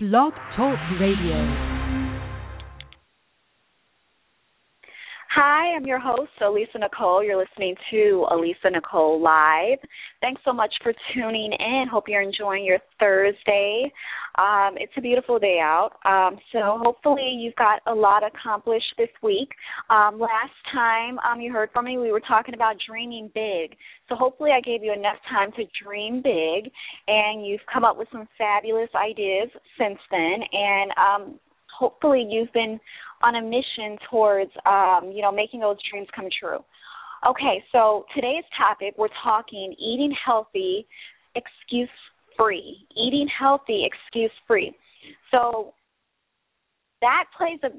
Blog Talk Radio. Hi, I'm your host, Alisa Nicole. You're listening to Alisa Nicole Live. Thanks so much for tuning in. Hope you're enjoying your Thursday. Um, it's a beautiful day out. Um, so hopefully you've got a lot accomplished this week. Um, last time um, you heard from me, we were talking about dreaming big. So hopefully I gave you enough time to dream big, and you've come up with some fabulous ideas since then. And um, hopefully you've been on a mission towards um, you know making those dreams come true. Okay, so today's topic we're talking eating healthy, excuse free. Eating healthy, excuse free. So that plays a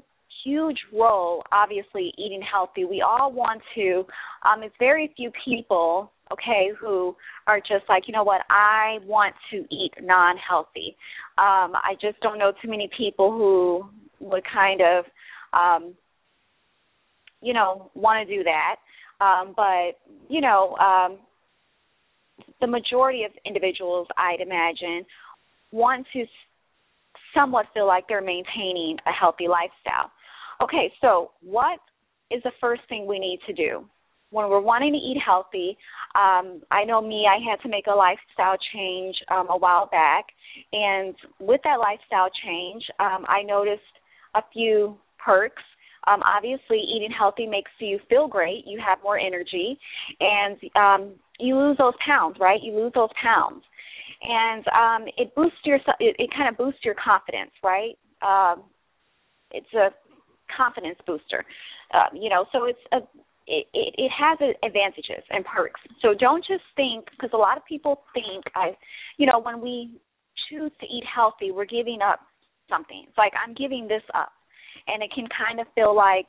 huge role obviously eating healthy. We all want to um it's very few people okay who are just like you know what i want to eat non healthy um i just don't know too many people who would kind of um, you know, want to do that. Um, but you know, um, the majority of individuals, I'd imagine, want to somewhat feel like they're maintaining a healthy lifestyle. Okay, so what is the first thing we need to do when we're wanting to eat healthy? Um, I know me, I had to make a lifestyle change um, a while back, and with that lifestyle change, um, I noticed a few perks. Um, obviously, eating healthy makes you feel great. You have more energy, and um, you lose those pounds, right? You lose those pounds, and um, it boosts your it, it kind of boosts your confidence, right? Um, it's a confidence booster, uh, you know. So it's a it, it, it has advantages and perks. So don't just think because a lot of people think I, you know, when we choose to eat healthy, we're giving up something. It's like I'm giving this up and it can kind of feel like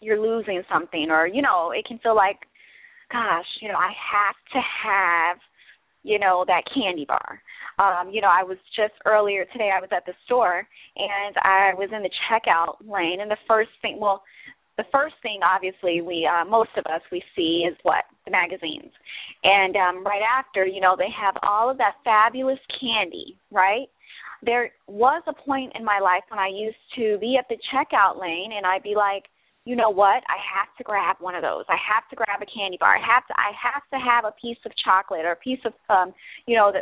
you're losing something or you know it can feel like gosh you know i have to have you know that candy bar. Um you know i was just earlier today i was at the store and i was in the checkout lane and the first thing well the first thing obviously we uh most of us we see is what? The magazines. And um right after you know they have all of that fabulous candy right there was a point in my life when I used to be at the checkout lane and I'd be like, you know what? I have to grab one of those. I have to grab a candy bar. I have to I have to have a piece of chocolate or a piece of um, you know, the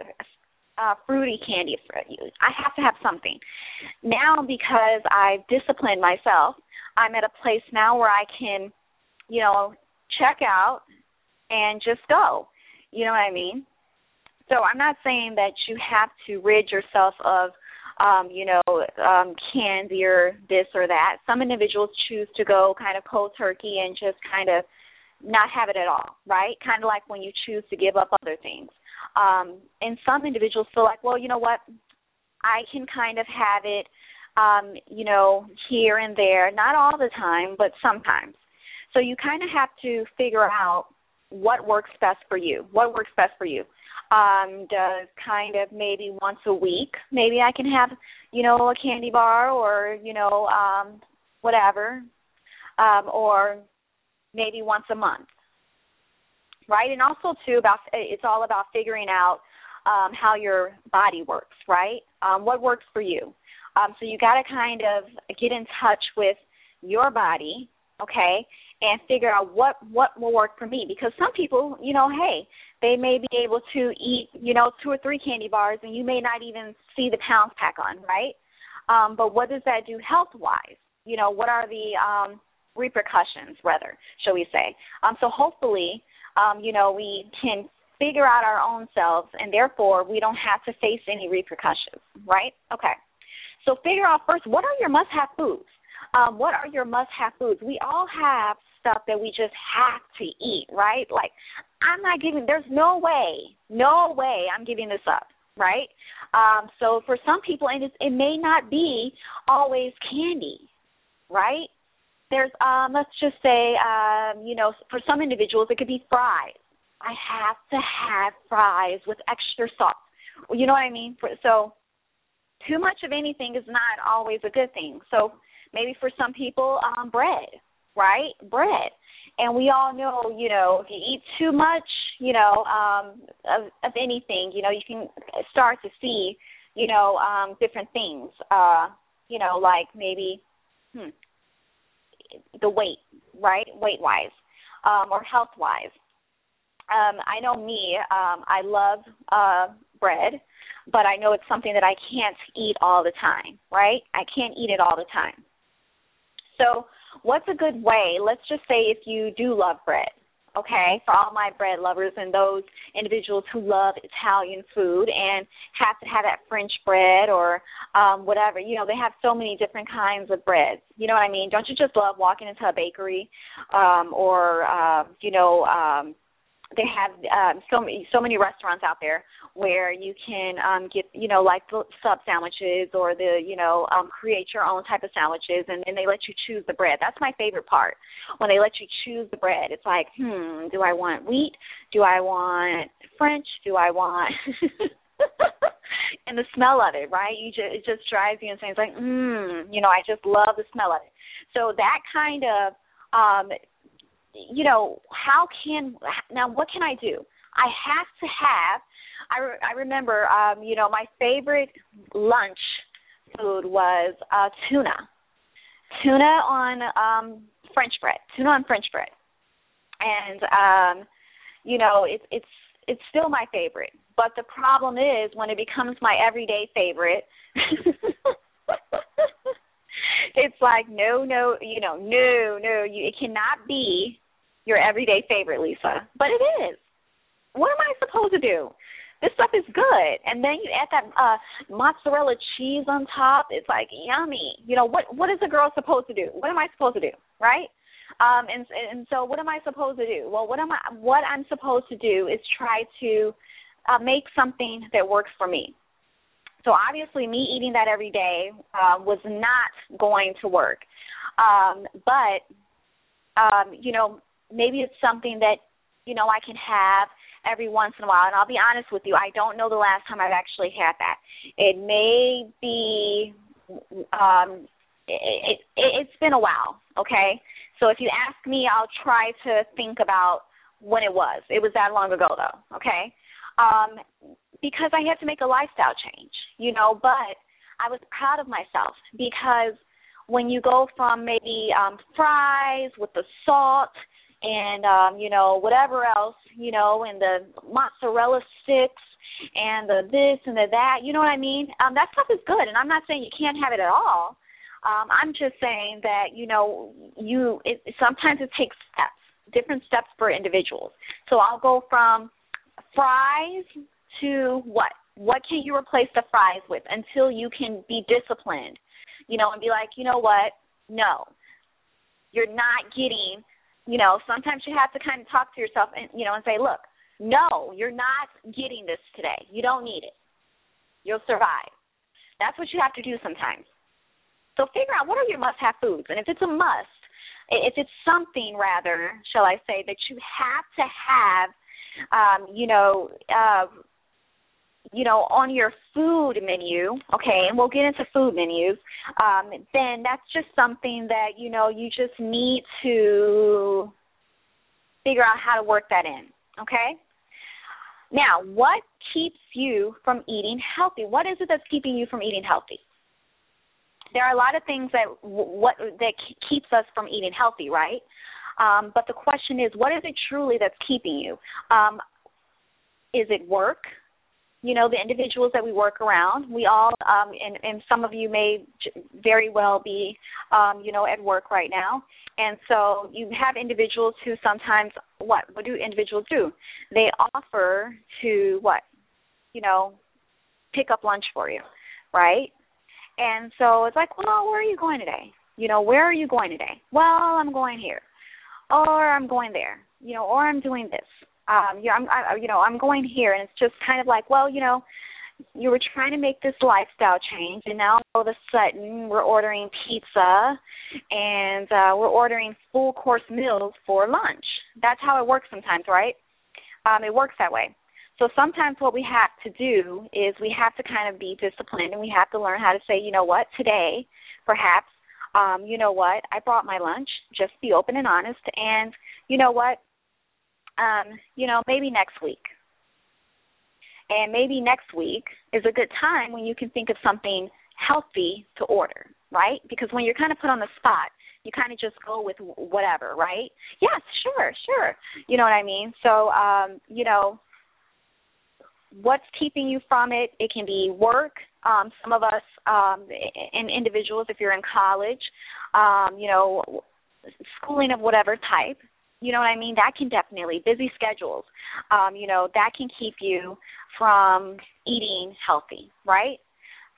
uh fruity candy for you. I have to have something. Now because I've disciplined myself, I'm at a place now where I can, you know, check out and just go. You know what I mean? So I'm not saying that you have to rid yourself of um, you know, um, candy or this or that. Some individuals choose to go kind of cold turkey and just kind of not have it at all, right? Kind of like when you choose to give up other things. Um, and some individuals feel like, well, you know what, I can kind of have it, um, you know, here and there, not all the time, but sometimes. So you kind of have to figure out what works best for you. What works best for you? Um does kind of maybe once a week maybe i can have you know a candy bar or you know um whatever um or maybe once a month. Right? And also too about it's all about figuring out um how your body works right? Um what works for you. Um so you got to kind of get in touch with your body okay and figure out what what will work for me. Because some people you know hey they may be able to eat, you know, two or three candy bars and you may not even see the pounds pack on, right? Um, but what does that do health wise? You know, what are the um, repercussions, rather, shall we say? Um, so hopefully, um, you know, we can figure out our own selves and therefore we don't have to face any repercussions, right? Okay. So figure out first what are your must have foods? Um, what are your must have foods? We all have stuff that we just have to eat, right? Like I'm not giving there's no way, no way I'm giving this up, right? Um so for some people and it may not be always candy, right? There's um let's just say um you know for some individuals it could be fries. I have to have fries with extra salt. You know what I mean? For, so too much of anything is not always a good thing. So maybe for some people um bread, right? Bread and we all know, you know, if you eat too much, you know, um, of, of anything, you know, you can start to see, you know, um, different things. Uh, you know, like maybe hmm, the weight, right? Weight wise, um, or health wise. Um, I know me, um, I love uh bread, but I know it's something that I can't eat all the time, right? I can't eat it all the time. So, what's a good way? Let's just say if you do love bread, okay, for all my bread lovers and those individuals who love Italian food and have to have that French bread or um whatever. You know, they have so many different kinds of breads. You know what I mean? Don't you just love walking into a bakery um or uh, you know, um they have um, so many so many restaurants out there where you can um, get you know like the sub sandwiches or the you know um, create your own type of sandwiches and then they let you choose the bread. That's my favorite part when they let you choose the bread. It's like hmm, do I want wheat? Do I want French? Do I want and the smell of it, right? You just it just drives you insane. It's like, mm, you know, I just love the smell of it. So that kind of um you know, how can now what can I do? I have to have I re, I remember um you know my favorite lunch food was uh tuna. Tuna on um french bread. Tuna on french bread. And um you know, it's it's it's still my favorite. But the problem is when it becomes my everyday favorite it's like no no you know no no you it cannot be your everyday favorite lisa. But it is. What am i supposed to do? This stuff is good. And then you add that uh mozzarella cheese on top. It's like yummy. You know what what is a girl supposed to do? What am i supposed to do? Right? Um and and so what am i supposed to do? Well what am i what i'm supposed to do is try to uh make something that works for me so obviously, me eating that every day uh, was not going to work. Um, but um, you know, maybe it's something that you know I can have every once in a while. And I'll be honest with you, I don't know the last time I've actually had that. It may be um it, it it's been a while, okay? So if you ask me, I'll try to think about when it was. It was that long ago though, okay? Um because I had to make a lifestyle change, you know, but I was proud of myself because when you go from maybe um fries with the salt and um, you know, whatever else, you know, and the mozzarella sticks and the this and the that, you know what I mean? Um that stuff is good and I'm not saying you can't have it at all. Um I'm just saying that, you know, you it sometimes it takes steps, different steps for individuals. So I'll go from fries to what? What can you replace the fries with until you can be disciplined, you know, and be like, you know what? No, you're not getting. You know, sometimes you have to kind of talk to yourself and you know and say, look, no, you're not getting this today. You don't need it. You'll survive. That's what you have to do sometimes. So figure out what are your must-have foods, and if it's a must, if it's something rather, shall I say, that you have to have, um, you know, uh, you know, on your food menu, okay, and we'll get into food menus, um, then that's just something that, you know, you just need to figure out how to work that in, okay? Now, what keeps you from eating healthy? What is it that's keeping you from eating healthy? There are a lot of things that what that keeps us from eating healthy, right? Um, but the question is, what is it truly that's keeping you? Um, is it work? You know the individuals that we work around. We all um and and some of you may very well be um you know at work right now. And so you have individuals who sometimes what what do individuals do? They offer to what you know pick up lunch for you right? And so it's like well where are you going today? You know where are you going today? Well i'm going here or i'm going there you know or i'm doing this um you know, I'm I, you know I'm going here. And it's just kind of like well you know you were trying to make this lifestyle change and now all of a sudden we're ordering pizza and uh we're ordering full course meals for lunch. That's how it works sometimes right? Um it works that way. So sometimes what we have to do is we have to kind of be disciplined and we have to learn how to say you know what today perhaps um you know what i brought my lunch just be open and honest and you know what um, you know, maybe next week. And maybe next week is a good time when you can think of something healthy to order, right? Because when you're kind of put on the spot, you kind of just go with whatever, right? Yes, sure, sure. You know what I mean? So, um, you know, what's keeping you from it? It can be work. Um, some of us, um, and individuals, if you're in college, um, you know, schooling of whatever type, you know what I mean? That can definitely busy schedules. Um, you know, that can keep you from eating healthy, right?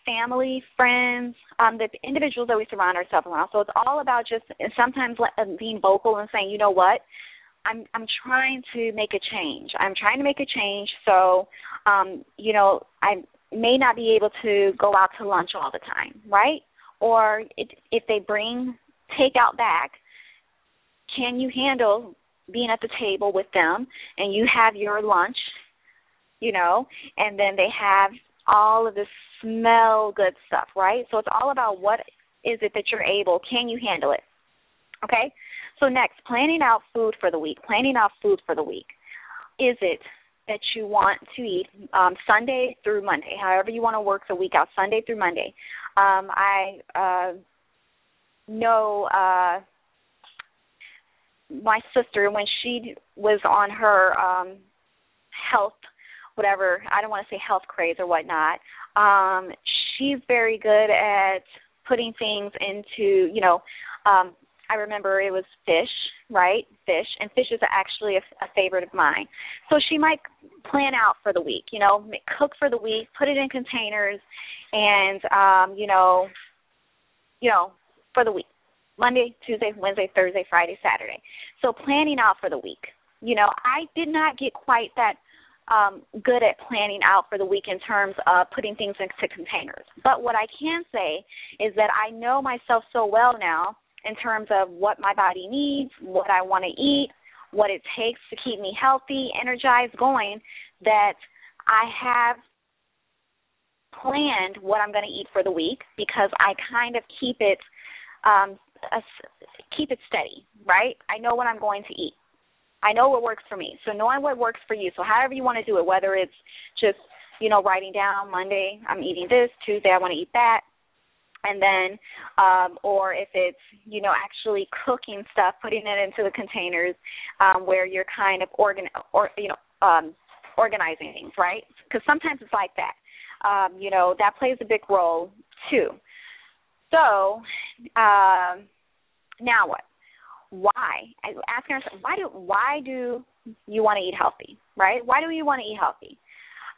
Family, friends, um, the individuals that we surround ourselves around. So it's all about just sometimes uh, being vocal and saying, you know what, I'm I'm trying to make a change. I'm trying to make a change. So, um, you know, I may not be able to go out to lunch all the time, right? Or it, if they bring takeout back, can you handle being at the table with them and you have your lunch, you know, and then they have all of this smell good stuff, right? So it's all about what is it that you're able, can you handle it? Okay? So next, planning out food for the week. Planning out food for the week. Is it that you want to eat um, Sunday through Monday, however you want to work the week out, Sunday through Monday? Um, I uh, know uh, my sister when she was on her um health whatever i don't want to say health craze or whatnot um she's very good at putting things into you know um i remember it was fish right? Fish and fish is actually a, a favorite of mine. So she might plan out for the week you know cook for the week put it in containers and um you know you know for the week Monday, Tuesday, Wednesday, Thursday, Friday, Saturday. So planning out for the week. You know, I did not get quite that um, good at planning out for the week in terms of putting things into containers. But what I can say is that I know myself so well now in terms of what my body needs, what I want to eat, what it takes to keep me healthy, energized, going, that I have planned what I'm going to eat for the week because I kind of keep it um, a, keep it steady, right? I know what I'm going to eat. I know what works for me. So knowing what works for you. So however you want to do it, whether it's just you know writing down Monday I'm eating this, Tuesday I want to eat that, and then um or if it's you know actually cooking stuff putting it into the containers um where you're kind of organ or you know um organizing things right because sometimes it's like that um you know that plays a big role too so um now what? Why? Asking ourselves, why do why do you want to eat healthy? Right? Why do you want to eat healthy?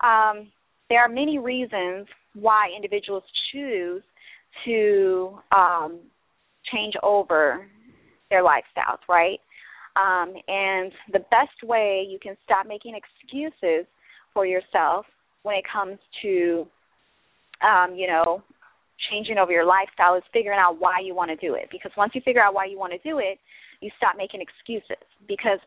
Um, there are many reasons why individuals choose to um, change over their lifestyles, right? Um, and the best way you can stop making excuses for yourself when it comes to, um, you know, changing over your lifestyle is figuring out why you want to do it. Because once you figure out why you want to do it, you stop making excuses. Because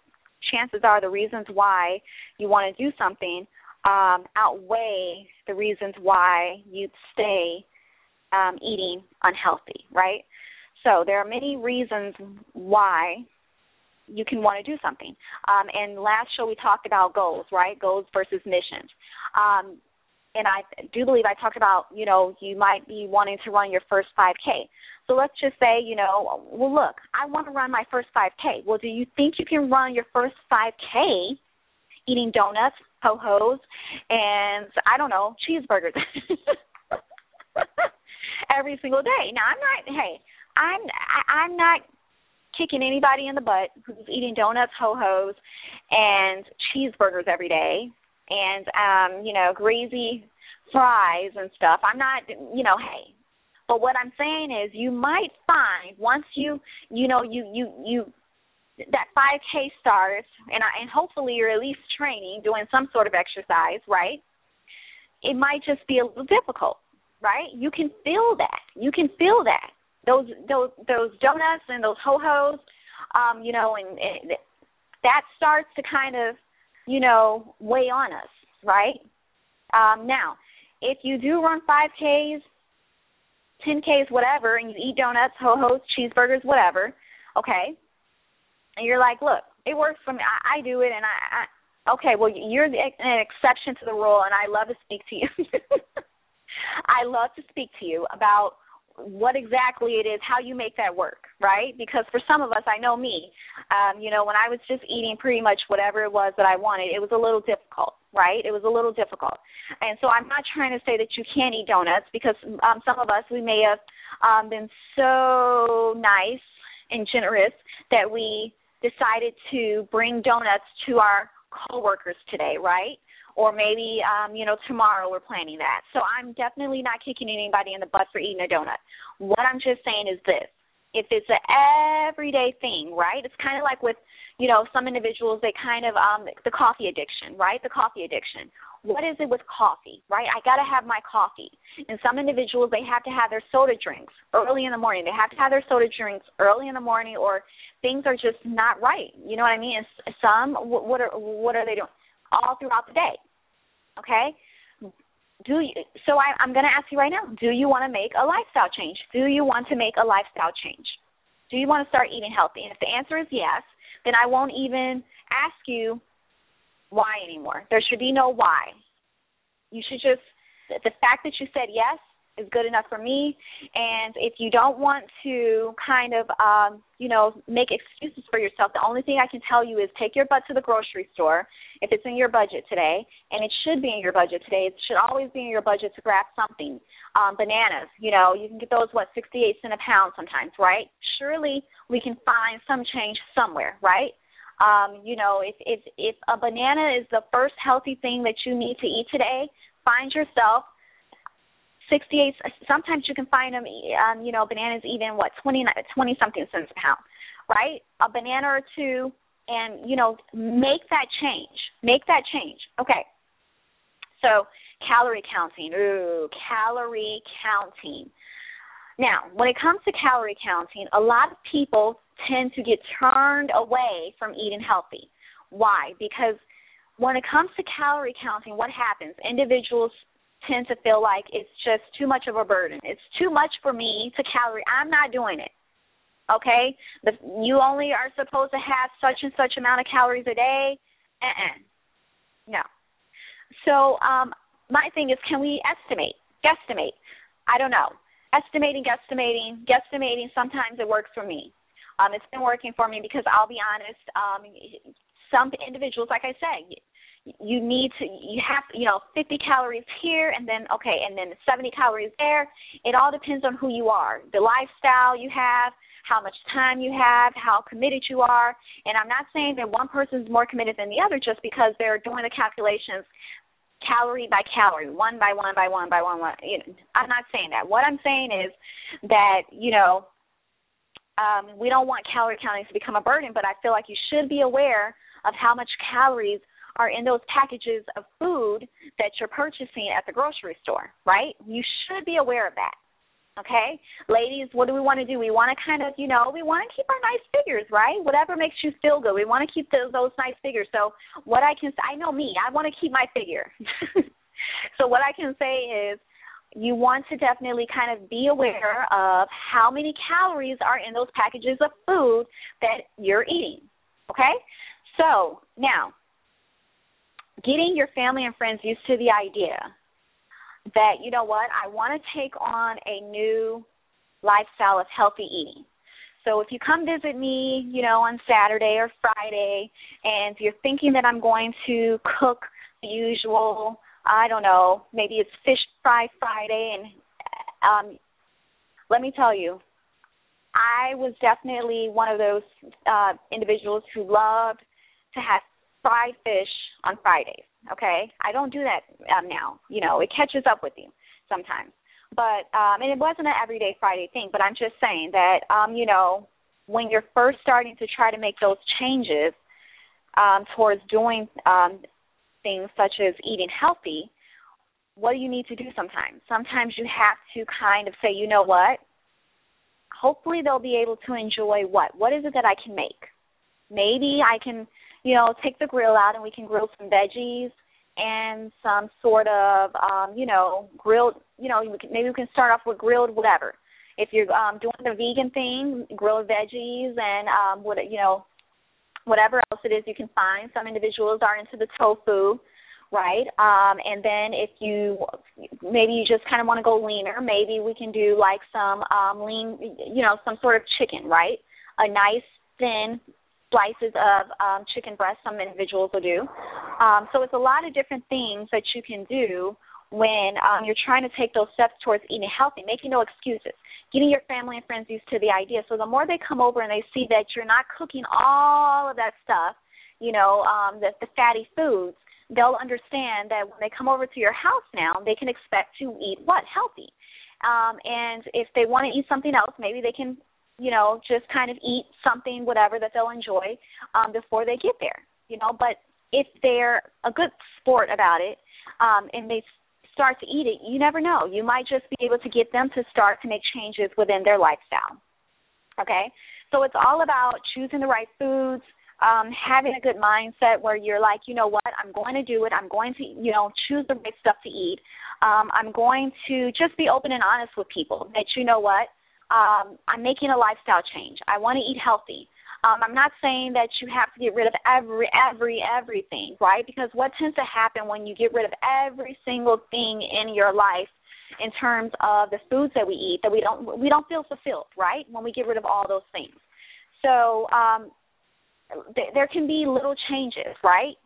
chances are the reasons why you want to do something um, outweigh the reasons why you'd stay um, eating unhealthy, right? So there are many reasons why you can want to do something. Um, and last show we talked about goals, right? Goals versus missions. Um, and I do believe I talked about, you know, you might be wanting to run your first 5K. So let's just say, you know, well, look, I want to run my first 5K. Well, do you think you can run your first 5K eating donuts, ho hos, and I don't know, cheeseburgers every single day? Now, I'm not. Hey, I'm I, I'm not kicking anybody in the butt who's eating donuts, ho hos, and cheeseburgers every day and um, you know, greasy fries and stuff. I'm not, you know, hey. But what I'm saying is you might find once you you know you you you that 5k starts and I, and hopefully you're at least training doing some sort of exercise, right? It might just be a little difficult, right? You can feel that. You can feel that. Those those those donuts and those ho-hos um you know and, and that starts to kind of you know, weigh on us, right? Um, now, if you do run 5Ks, 10Ks, whatever, and you eat donuts, ho hos, cheeseburgers, whatever, okay, and you're like, look, it works for me. I, I do it, and I, I, Okay, well you're the, an exception to the rule, and I love to speak to you. I love to speak to you about what exactly it is, how you make that work, right? Because for some of us, I know me, um, you know, when I was just eating pretty much whatever it was that I wanted, it was a little difficult, right? It was a little difficult. And so I'm not trying to say that you can't eat donuts because um, some of us, we may have um, been so nice and generous that we decided to bring donuts to our coworkers today, right? Or maybe um, you know tomorrow we're planning that. So I'm definitely not kicking anybody in the butt for eating a donut. What I'm just saying is this: if it's an everyday thing, right? It's kind of like with you know some individuals they kind of um the coffee addiction, right? The coffee addiction. What is it with coffee, right? I got to have my coffee. And some individuals they have to have their soda drinks early in the morning. They have to have their soda drinks early in the morning, or things are just not right. You know what I mean? And some what are what are they doing? All throughout the day. Okay? Do you so I, I'm gonna ask you right now, do you want to make a lifestyle change? Do you want to make a lifestyle change? Do you want to start eating healthy? And if the answer is yes, then I won't even ask you why anymore. There should be no why. You should just the fact that you said yes is good enough for me. And if you don't want to kind of, um, you know, make excuses for yourself, the only thing I can tell you is take your butt to the grocery store if it's in your budget today, and it should be in your budget today. It should always be in your budget to grab something. Um, bananas, you know, you can get those what 68 cents a pound sometimes, right? Surely we can find some change somewhere, right? Um, you know, if if if a banana is the first healthy thing that you need to eat today, find yourself 68 sometimes you can find them um you know bananas even what 20 20 something cents a pound right a banana or two and you know make that change. Make that change. Okay. So calorie counting. Ooh calorie counting. Now when it comes to calorie counting a lot of people tend to get turned away from eating healthy. Why? Because when it comes to calorie counting what happens? Individuals tend to feel like it's just too much of a burden. It's too much for me to calorie. I'm not doing it. Okay? The, you only are supposed to have such and such amount of calories a day. Uh-uh. No. So um, my thing is, can we estimate, guesstimate? I don't know. Estimating, guesstimating, guesstimating. Sometimes it works for me. Um, it's been working for me because I'll be honest. Um, some individuals, like I said, you need to you have you know 50 calories here and then okay and then 70 calories there it all depends on who you are the lifestyle you have how much time you have how committed you are and i'm not saying that one person is more committed than the other just because they're doing the calculations calorie by calorie one by one by one by one, you know i'm not saying that what i'm saying is that you know um we don't want calorie counting to become a burden but i feel like you should be aware of how much calories are in those packages of food that you're purchasing at the grocery store, right? You should be aware of that. Okay? Ladies, what do we want to do? We want to kind of, you know, we want to keep our nice figures, right? Whatever makes you feel good. We want to keep those, those nice figures. So, what I can I know me, I want to keep my figure. so, what I can say is you want to definitely kind of be aware of how many calories are in those packages of food that you're eating. Okay? So, now, getting your family and friends used to the idea that you know what I want to take on a new lifestyle of healthy eating. So if you come visit me, you know, on Saturday or Friday and you're thinking that I'm going to cook the usual, I don't know, maybe it's fish fry Friday and um let me tell you, I was definitely one of those uh individuals who loved to have fried fish on Fridays. Okay, I don't do that um, now. You know, it catches up with you sometimes. But um, and it wasn't an everyday Friday thing. But I'm just saying that um, you know, when you're first starting to try to make those changes um, towards doing um, things such as eating healthy, what do you need to do sometimes? Sometimes you have to kind of say, you know what? Hopefully they'll be able to enjoy what? What is it that I can make? Maybe I can you know, take the grill out and we can grill some veggies and some sort of, um, you know, grilled, you know, maybe we can start off with grilled whatever. If you're um, doing the vegan thing, grilled veggies and um, what, you know, whatever else it is you can find. Some individuals are into the tofu, right? Um, and then if you maybe you just kind of want to go leaner, maybe we can do like some um, lean, you know, some sort of chicken, right? A nice thin slices of um, chicken breast. Some individuals will do. Um, so it's a lot of different things that you can do when um, you're trying to take those steps towards eating healthy, making no excuses, getting your family and friends used to the idea. So the more they come over and they see that you're not cooking all of that stuff, you know, um, the, the fatty foods, they'll understand that when they come over to your house now, they can expect to eat what healthy. Um, and if they want to eat something else, maybe they can, you know, just kind of eat something, whatever that they'll enjoy um, before they get there. You know, but if they're a good sport about it um, and they start to eat it, you never know. You might just be able to get them to start to make changes within their lifestyle. Okay? So it's all about choosing the right foods, um, having a good mindset where you're like, you know what, I'm going to do it. I'm going to, you know, choose the right stuff to eat. Um, I'm going to just be open and honest with people that, you know what, um, I'm making a lifestyle change. I want to eat healthy. Um, I'm not saying that you have to get rid of every every everything, right? Because what tends to happen when you get rid of every single thing in your life in terms of the foods that we eat that we don't we don't feel fulfilled, right? When we get rid of all those things. So um th- there can be little changes, right?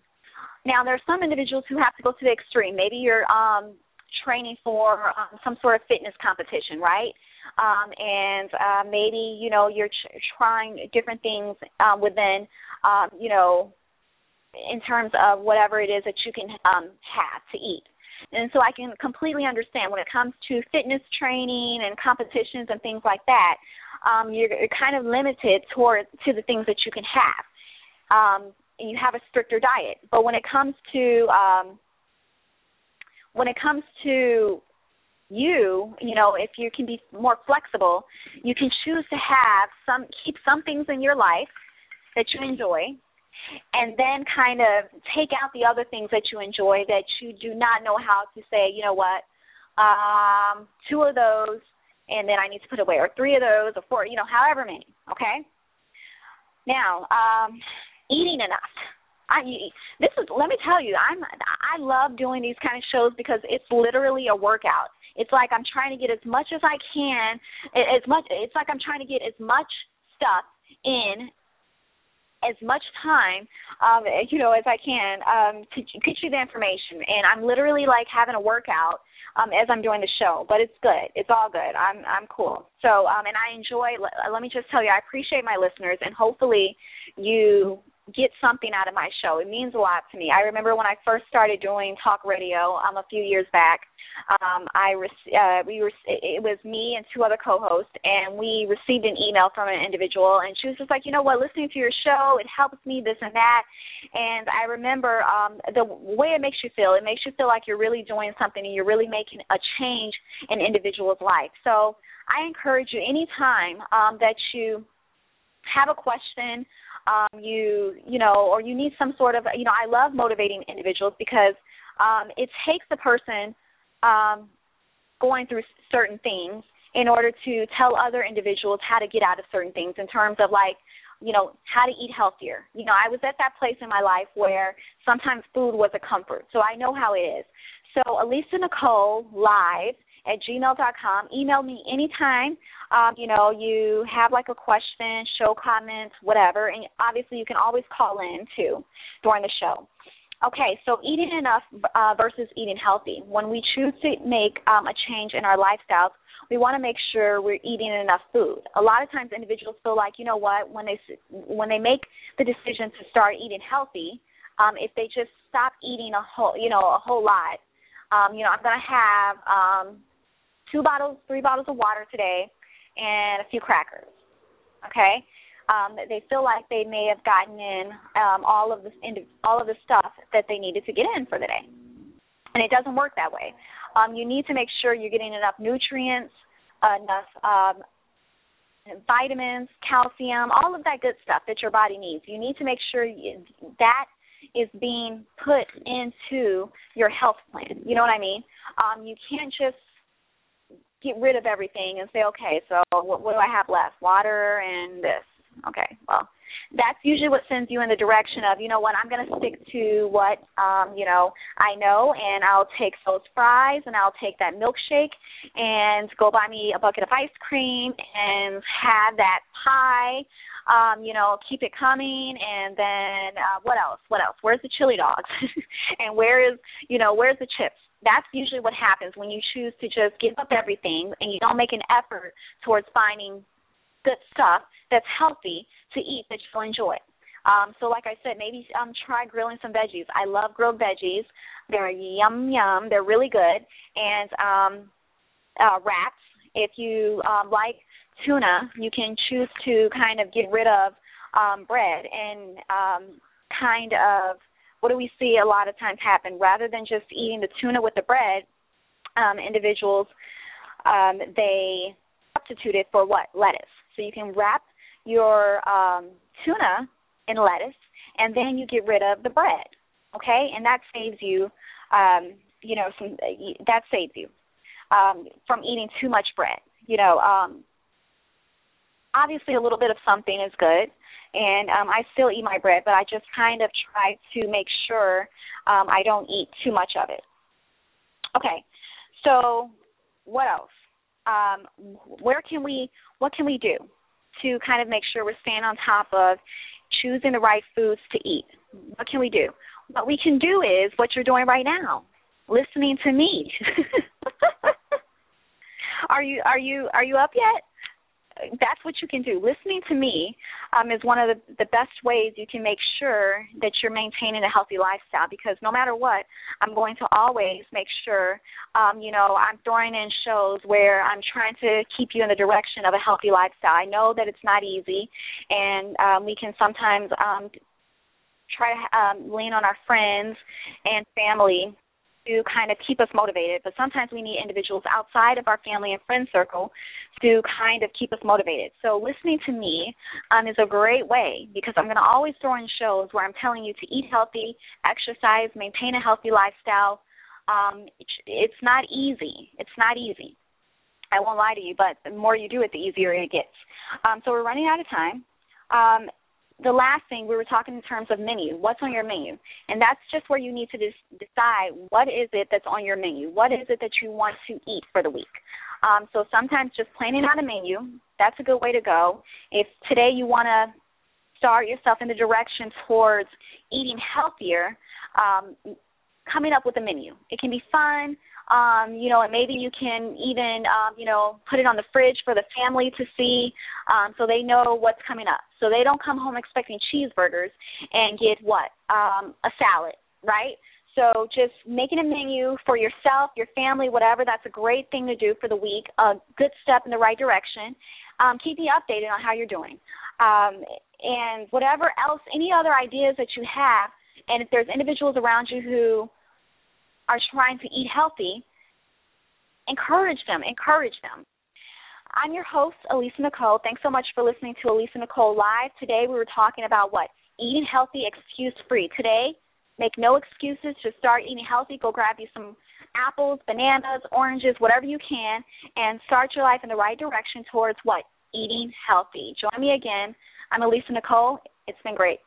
Now there are some individuals who have to go to the extreme. Maybe you're um training for um, some sort of fitness competition, right? Um, and uh, maybe you know you're ch- trying different things um, within um, you know in terms of whatever it is that you can um, have to eat. And so I can completely understand when it comes to fitness training and competitions and things like that, um, you're, you're kind of limited toward to the things that you can have. Um, you have a stricter diet, but when it comes to um, when it comes to you, you know, if you can be more flexible, you can choose to have some keep some things in your life that you enjoy and then kind of take out the other things that you enjoy that you do not know how to say, you know what, um, two of those and then I need to put away or three of those or four, you know, however many, okay? Now, um, eating enough. I this is let me tell you, I'm I love doing these kind of shows because it's literally a workout. It's like I'm trying to get as much as I can, as much. It's like I'm trying to get as much stuff in as much time um you know as I can um to get you the information and I'm literally like having a workout um as I'm doing the show but it's good it's all good I'm I'm cool so um and I enjoy let, let me just tell you I appreciate my listeners and hopefully you get something out of my show. It means a lot to me. I remember when I first started doing talk radio um a few years back um, I re- uh, we were it was me and two other co-hosts, and we received an email from an individual, and she was just like, you know what, listening to your show, it helps me this and that, and I remember um, the way it makes you feel. It makes you feel like you're really doing something, and you're really making a change in individual's life. So I encourage you anytime um, that you have a question um, you you know or you need some sort of you know i love motivating individuals because um, it takes a person um, going through certain things in order to tell other individuals how to get out of certain things in terms of like you know how to eat healthier. You know i was at that place in my life where sometimes food was a comfort so i know how it is. So alisa nicole live at gmail.com. email me anytime um, you know you have like a question show comments whatever and obviously you can always call in too during the show Okay, so eating enough uh, versus eating healthy. When we choose to make um, a change in our lifestyles, we want to make sure we're eating enough food. A lot of times, individuals feel like, you know what, when they when they make the decision to start eating healthy, um, if they just stop eating a whole, you know, a whole lot, um, you know, I'm to have um, two bottles, three bottles of water today, and a few crackers. Okay, um, they feel like they may have gotten in um, all of the all of the stuff that they needed to get in for the day, and it doesn't work that way. Um, you need to make sure you're getting enough nutrients, enough um, vitamins, calcium, all of that good stuff that your body needs. You need to make sure you, that is being put into your health plan. You know what I mean? Um, you can't just get rid of everything and say, okay, so what, what do I have left? Water and this Okay, well, that's usually what sends you in the direction of, you know what, I'm going to stick to what, um, you know, I know, and I'll take those fries, and I'll take that milkshake, and go buy me a bucket of ice cream, and have that pie, um, you know, keep it coming, and then uh, what else? What else? Where's the chili dogs? and where is, you know, where's the chips? That's usually what happens when you choose to just give up everything and you don't make an effort towards finding good stuff that's healthy to eat that you'll enjoy. Um, so, like I said, maybe um, try grilling some veggies. I love grilled veggies. They're yum yum. They're really good. And um, uh, wraps. If you um, like tuna, you can choose to kind of get rid of um, bread and um, kind of what do we see a lot of times happen? Rather than just eating the tuna with the bread, um, individuals um, they substitute it for what lettuce. So you can wrap your um, tuna in lettuce, and then you get rid of the bread. Okay, and that saves you, um, you know, some that saves you um, from eating too much bread. You know, um, obviously a little bit of something is good, and um, I still eat my bread, but I just kind of try to make sure um, I don't eat too much of it. Okay, so what else? Um, where can we? What can we do to kind of make sure we're staying on top of choosing the right foods to eat. What can we do? What we can do is what you're doing right now, listening to me. are you are you are you up yet? That's what you can do. Listening to me um, is one of the, the best ways you can make sure that you're maintaining a healthy lifestyle because no matter what, I'm going to always make sure, um, you know, I'm throwing in shows where I'm trying to keep you in the direction of a healthy lifestyle. I know that it's not easy, and um, we can sometimes um, try to um, lean on our friends and family to kind of keep us motivated, but sometimes we need individuals outside of our family and friend circle to kind of keep us motivated. So listening to me um, is a great way because I'm going to always throw in shows where I'm telling you to eat healthy, exercise, maintain a healthy lifestyle. Um, it's not easy. It's not easy. I won't lie to you, but the more you do it, the easier it gets. Um, so we're running out of time. Um, the last thing we were talking in terms of menu. What's on your menu? And that's just where you need to des- decide what is it that's on your menu. What is it that you want to eat for the week? Um, so sometimes just planning out a menu that's a good way to go. If today you want to start yourself in the direction towards eating healthier um, coming up with a menu. It can be fun um, you know, and maybe you can even, um, you know, put it on the fridge for the family to see, um, so they know what's coming up. So they don't come home expecting cheeseburgers and get what? Um, a salad, right? So just making a menu for yourself, your family, whatever, that's a great thing to do for the week. A good step in the right direction. Um, keep me updated on how you're doing. Um, and whatever else, any other ideas that you have, and if there's individuals around you who are trying to eat healthy, encourage them, encourage them. I'm your host, Alisa Nicole. Thanks so much for listening to Alisa Nicole Live. Today we were talking about what? Eating healthy, excuse free. Today, make no excuses. Just start eating healthy. Go grab you some apples, bananas, oranges, whatever you can, and start your life in the right direction towards what? Eating healthy. Join me again. I'm Alisa Nicole. It's been great.